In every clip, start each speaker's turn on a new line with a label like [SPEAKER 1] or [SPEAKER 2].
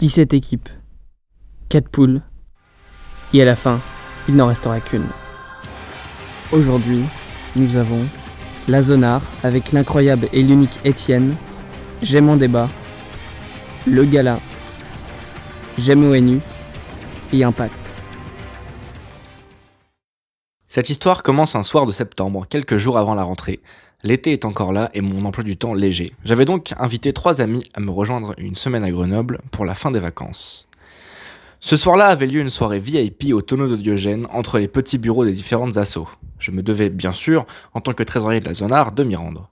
[SPEAKER 1] 17 équipes, 4 poules, et à la fin, il n'en restera qu'une. Aujourd'hui, nous avons la Zonar avec l'incroyable et l'unique Étienne, J'aime en débat, le Gala, J'aime ONU et Impact.
[SPEAKER 2] Cette histoire commence un soir de septembre, quelques jours avant la rentrée. L'été est encore là et mon emploi du temps léger. J'avais donc invité trois amis à me rejoindre une semaine à Grenoble pour la fin des vacances. Ce soir-là avait lieu une soirée VIP au tonneau de Diogène entre les petits bureaux des différentes assos. Je me devais, bien sûr, en tant que trésorier de la zone art, de m'y rendre.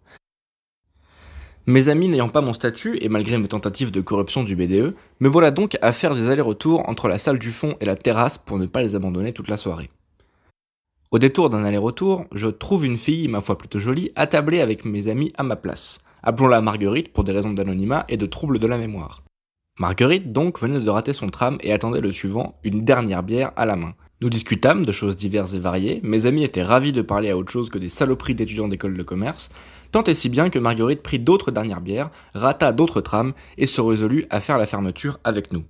[SPEAKER 2] Mes amis n'ayant pas mon statut, et malgré mes tentatives de corruption du BDE, me voilà donc à faire des allers-retours entre la salle du fond et la terrasse pour ne pas les abandonner toute la soirée. Au détour d'un aller-retour, je trouve une fille, ma foi plutôt jolie, attablée avec mes amis à ma place. Appelons-la Marguerite pour des raisons d'anonymat et de troubles de la mémoire. Marguerite donc venait de rater son tram et attendait le suivant, une dernière bière à la main. Nous discutâmes de choses diverses et variées, mes amis étaient ravis de parler à autre chose que des saloperies d'étudiants d'école de commerce, tant et si bien que Marguerite prit d'autres dernières bières, rata d'autres trams et se résolut à faire la fermeture avec nous.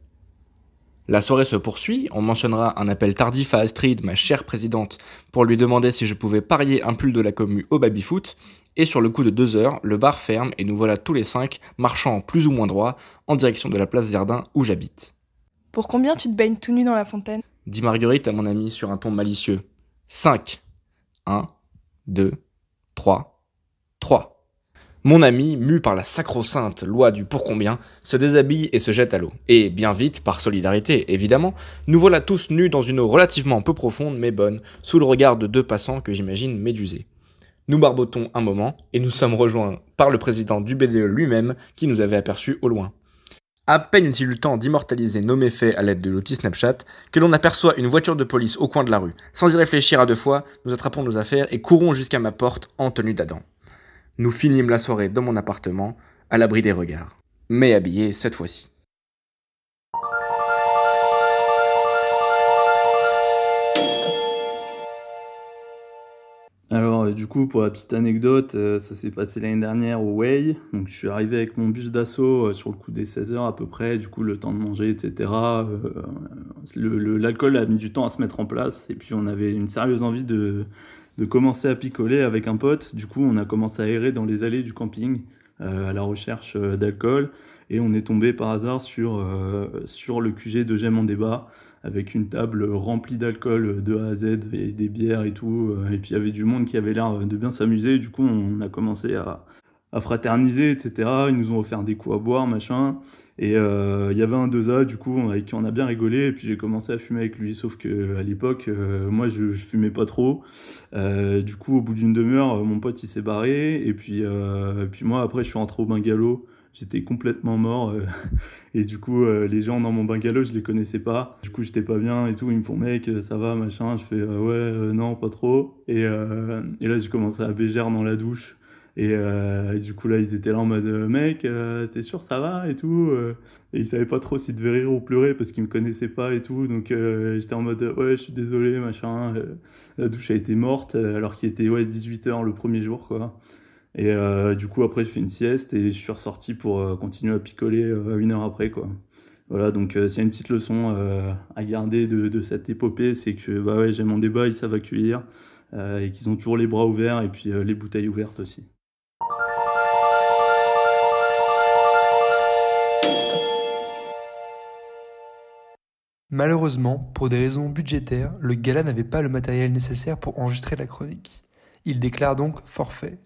[SPEAKER 2] La soirée se poursuit, on mentionnera un appel tardif à Astrid, ma chère présidente, pour lui demander si je pouvais parier un pull de la commu au baby-foot, et sur le coup de deux heures, le bar ferme et nous voilà tous les cinq marchant plus ou moins droit en direction de la place Verdun où j'habite.
[SPEAKER 3] Pour combien tu te baignes tout nu dans la fontaine?
[SPEAKER 2] Dit Marguerite à mon ami sur un ton malicieux. 5. 1, 2, 3, 3. Mon ami, mu par la sacro-sainte loi du pour combien, se déshabille et se jette à l'eau. Et bien vite, par solidarité évidemment, nous voilà tous nus dans une eau relativement peu profonde mais bonne, sous le regard de deux passants que j'imagine médusés. Nous barbotons un moment et nous sommes rejoints par le président du BDE lui-même qui nous avait aperçus au loin. À peine est-il eu le temps d'immortaliser nos méfaits à l'aide de l'outil Snapchat que l'on aperçoit une voiture de police au coin de la rue. Sans y réfléchir à deux fois, nous attrapons nos affaires et courons jusqu'à ma porte en tenue d'Adam. Nous finîmes la soirée dans mon appartement, à l'abri des regards. Mais habillés cette fois-ci.
[SPEAKER 4] Alors, euh, du coup, pour la petite anecdote, euh, ça s'est passé l'année dernière au Way. Donc, je suis arrivé avec mon bus d'assaut euh, sur le coup des 16 heures à peu près, du coup, le temps de manger, etc. L'alcool a mis du temps à se mettre en place. Et puis, on avait une sérieuse envie de, de commencer à picoler avec un pote. Du coup, on a commencé à errer dans les allées du camping à la recherche d'alcool. Et on est tombé par hasard sur, sur le QG de J'aime en débat avec une table remplie d'alcool de A à Z et des bières et tout. Euh, et puis il y avait du monde qui avait l'air de bien s'amuser. Du coup, on a commencé à, fraterniser, etc. Ils nous ont offert des coups à boire, machin. Et euh, il y avait un 2A, du coup, avec qui on a bien rigolé. Et puis j'ai commencé à fumer avec lui. Sauf que à l'époque, euh, moi, je, je, fumais pas trop. du coup, au bout d'une demi-heure, mon pote, il s'est barré. Et puis, puis moi, après, je suis rentré au bungalow j'étais complètement mort. Euh, et du coup, euh, les gens dans mon bungalow, je les connaissais pas. Du coup, j'étais pas bien et tout. Ils me font, mec, ça va, machin. Je fais, euh, ouais, non, pas trop. Et, et là, j'ai commencé à bégère dans la douche. Et, du coup, là, ils étaient là en mode, mec, t'es sûr, ça va et tout. et ils savaient pas trop s'ils devaient rire ou pleurer parce qu'ils me connaissaient pas et tout. Donc, j'étais en mode, ouais, je suis désolé, machin. la douche a été morte alors qu'il était, ouais, 18h le premier jour, quoi. Et euh, du coup, après, je fais une sieste et je suis ressorti pour euh, continuer à picoler euh, une heure après, quoi. Voilà, donc c'est une petite leçon à garder de, cette épopée, c'est que bah ouais, j'aime mon débat, ils savent accueillir et qu'ils ont toujours les bras ouverts et puis les bouteilles ouvertes aussi.
[SPEAKER 5] Malheureusement, pour des raisons budgétaires, le gala n'avait pas le matériel nécessaire pour enregistrer la chronique. Il déclare donc forfait.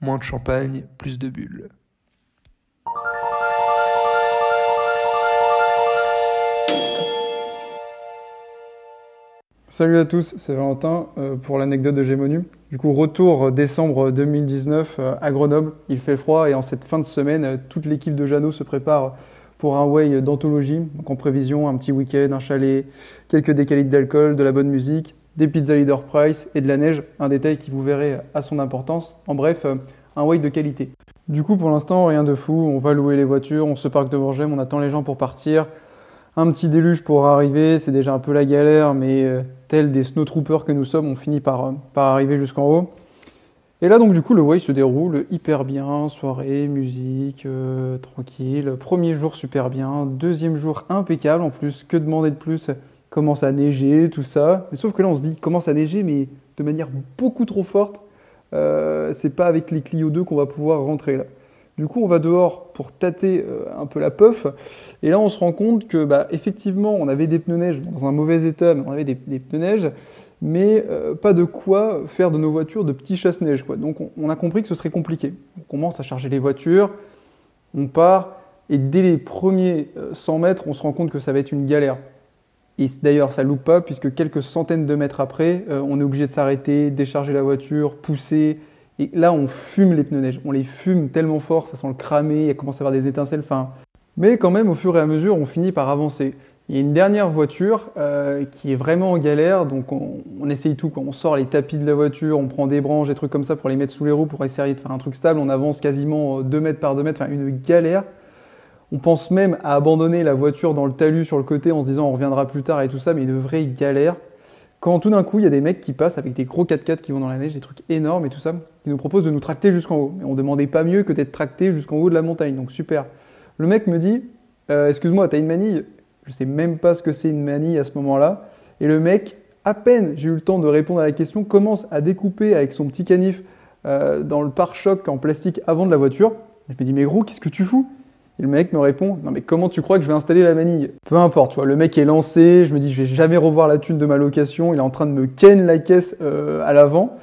[SPEAKER 5] Moins de champagne, plus de bulles.
[SPEAKER 6] Salut à tous, c'est Valentin euh, pour l'anecdote de Gémonu. Du coup, retour décembre 2019 euh, à Grenoble. Il fait froid et en cette fin de semaine, euh, toute l'équipe de Jeannot se prépare pour un way d'anthologie. Donc en prévision, un petit week-end, un chalet, quelques décalitres d'alcool, de la bonne musique, des pizzas leader price et de la neige, un détail qui vous verrez à son importance. En bref, euh, un way de qualité. Du coup, pour l'instant, rien de fou. On va louer les voitures, on se parque de Bourgem, on attend les gens pour partir. Un petit déluge pour arriver, c'est déjà un peu la galère, mais euh, tel des snowtroopers que nous sommes, on finit par, euh, par arriver jusqu'en haut. Et là, donc, du coup, le way se déroule hyper bien. Soirée, musique, euh, tranquille. Premier jour, super bien. Deuxième jour, impeccable. En plus, que demander de plus? Commence à neiger, tout ça? Mais sauf que là, on se dit, commence à neiger, mais de manière beaucoup trop forte. Euh, c'est pas avec les Clio 2 qu'on va pouvoir rentrer là. Du coup, on va dehors pour tâter euh, un peu la puff. Et là, on se rend compte que, bah, effectivement, on avait des pneus neige dans un mauvais état, mais on avait des, des pneus neige mais euh, pas de quoi faire de nos voitures de petits chasse-neige. Donc on, a compris que ce serait compliqué. On commence à charger les voitures, on part, et dès les premiers 100 mètres, on se rend compte que ça va être une galère. Et d'ailleurs, ça loupe pas, puisque quelques centaines de mètres après, euh, on est obligé de s'arrêter, décharger la voiture, pousser. Et là, on fume les pneus neige. On les fume tellement fort, ça sent le cramer, il commence à avoir des étincelles. Enfin, mais quand même, au fur et à mesure, on finit par avancer. Il y a une dernière voiture euh, qui est vraiment en galère, donc on, essaye tout. On sort les tapis de la voiture, on prend des branches, des trucs comme ça pour les mettre sous les roues pour essayer de faire un truc stable. On avance quasiment 2 mètres par 2 mètres, enfin une galère. On pense même à abandonner la voiture dans le talus sur le côté en se disant on reviendra plus tard et tout ça, mais une vraie galère. Quand tout d'un coup il y a des mecs qui passent avec des gros 4x4 qui vont dans la neige, des trucs énormes et tout ça, qui nous proposent de nous tracter jusqu'en haut. Mais on demandait pas mieux que d'être tracté jusqu'en haut de la montagne, donc super. Le mec me dit euh, Excuse-moi, t'as une manille? Je sais même pas ce que c'est une manille à ce moment-là. Et le mec, à peine j'ai eu le temps de répondre à la question, commence à découper avec son petit canif euh, dans le pare-choc en plastique avant de la voiture. Je me dis, mais gros, qu'est-ce que tu fous? Et le mec me répond, non mais comment tu crois que je vais installer la manille? Peu importe, vois, le mec est lancé, je me dis, je vais jamais revoir la thune de ma location, il est en train de me ken la caisse euh, à l'avant.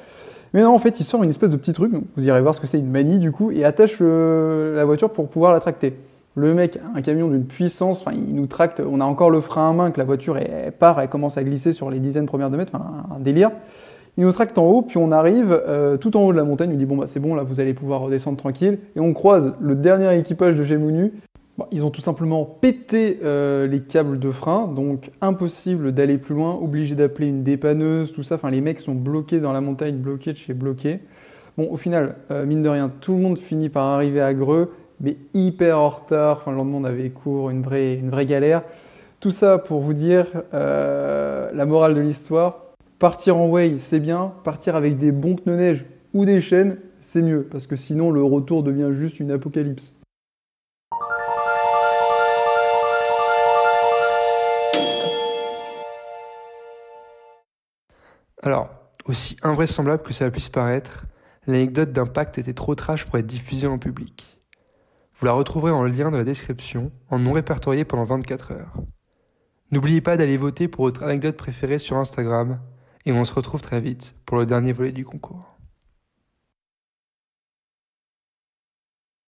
[SPEAKER 6] Mais non, en fait, il sort une espèce de petit truc, vous irez voir ce que c'est une manille du coup, et attache le, la voiture pour pouvoir la tracter. Le mec, un camion d'une puissance, enfin, il nous tracte, on a encore le frein à main, que la voiture part, elle commence à glisser sur les dizaines premières de mètres, enfin, un, délire. Il nous tracte en haut, puis on arrive euh, tout en haut de la montagne, il dit bon bah c'est bon, là vous allez pouvoir redescendre tranquille, et on croise le dernier équipage de Gemonu. Bon, ils ont tout simplement pété euh, les câbles de frein, donc impossible d'aller plus loin, obligé d'appeler une dépanneuse, tout ça. Enfin, les mecs sont bloqués dans la montagne, bloqués de chez bloqués. Bon, au final, euh, mine de rien, tout le monde finit par arriver à Greux mais hyper en retard. Enfin, le lendemain, on avait cours, une vraie, une vraie galère. Tout ça pour vous dire euh, la morale de l'histoire. Partir en way, c'est bien. Partir avec des bons pneus neige ou des chaînes, c'est mieux. Parce que sinon, le retour devient juste une apocalypse.
[SPEAKER 5] Alors, aussi invraisemblable que cela puisse paraître, l'anecdote d'impact était trop trash pour être diffusée en public. Vous la retrouverez en lien dans la description, en non répertorié pendant 24 heures. N'oubliez pas d'aller voter pour votre anecdote préférée sur Instagram, et on se retrouve très vite pour le dernier volet du concours.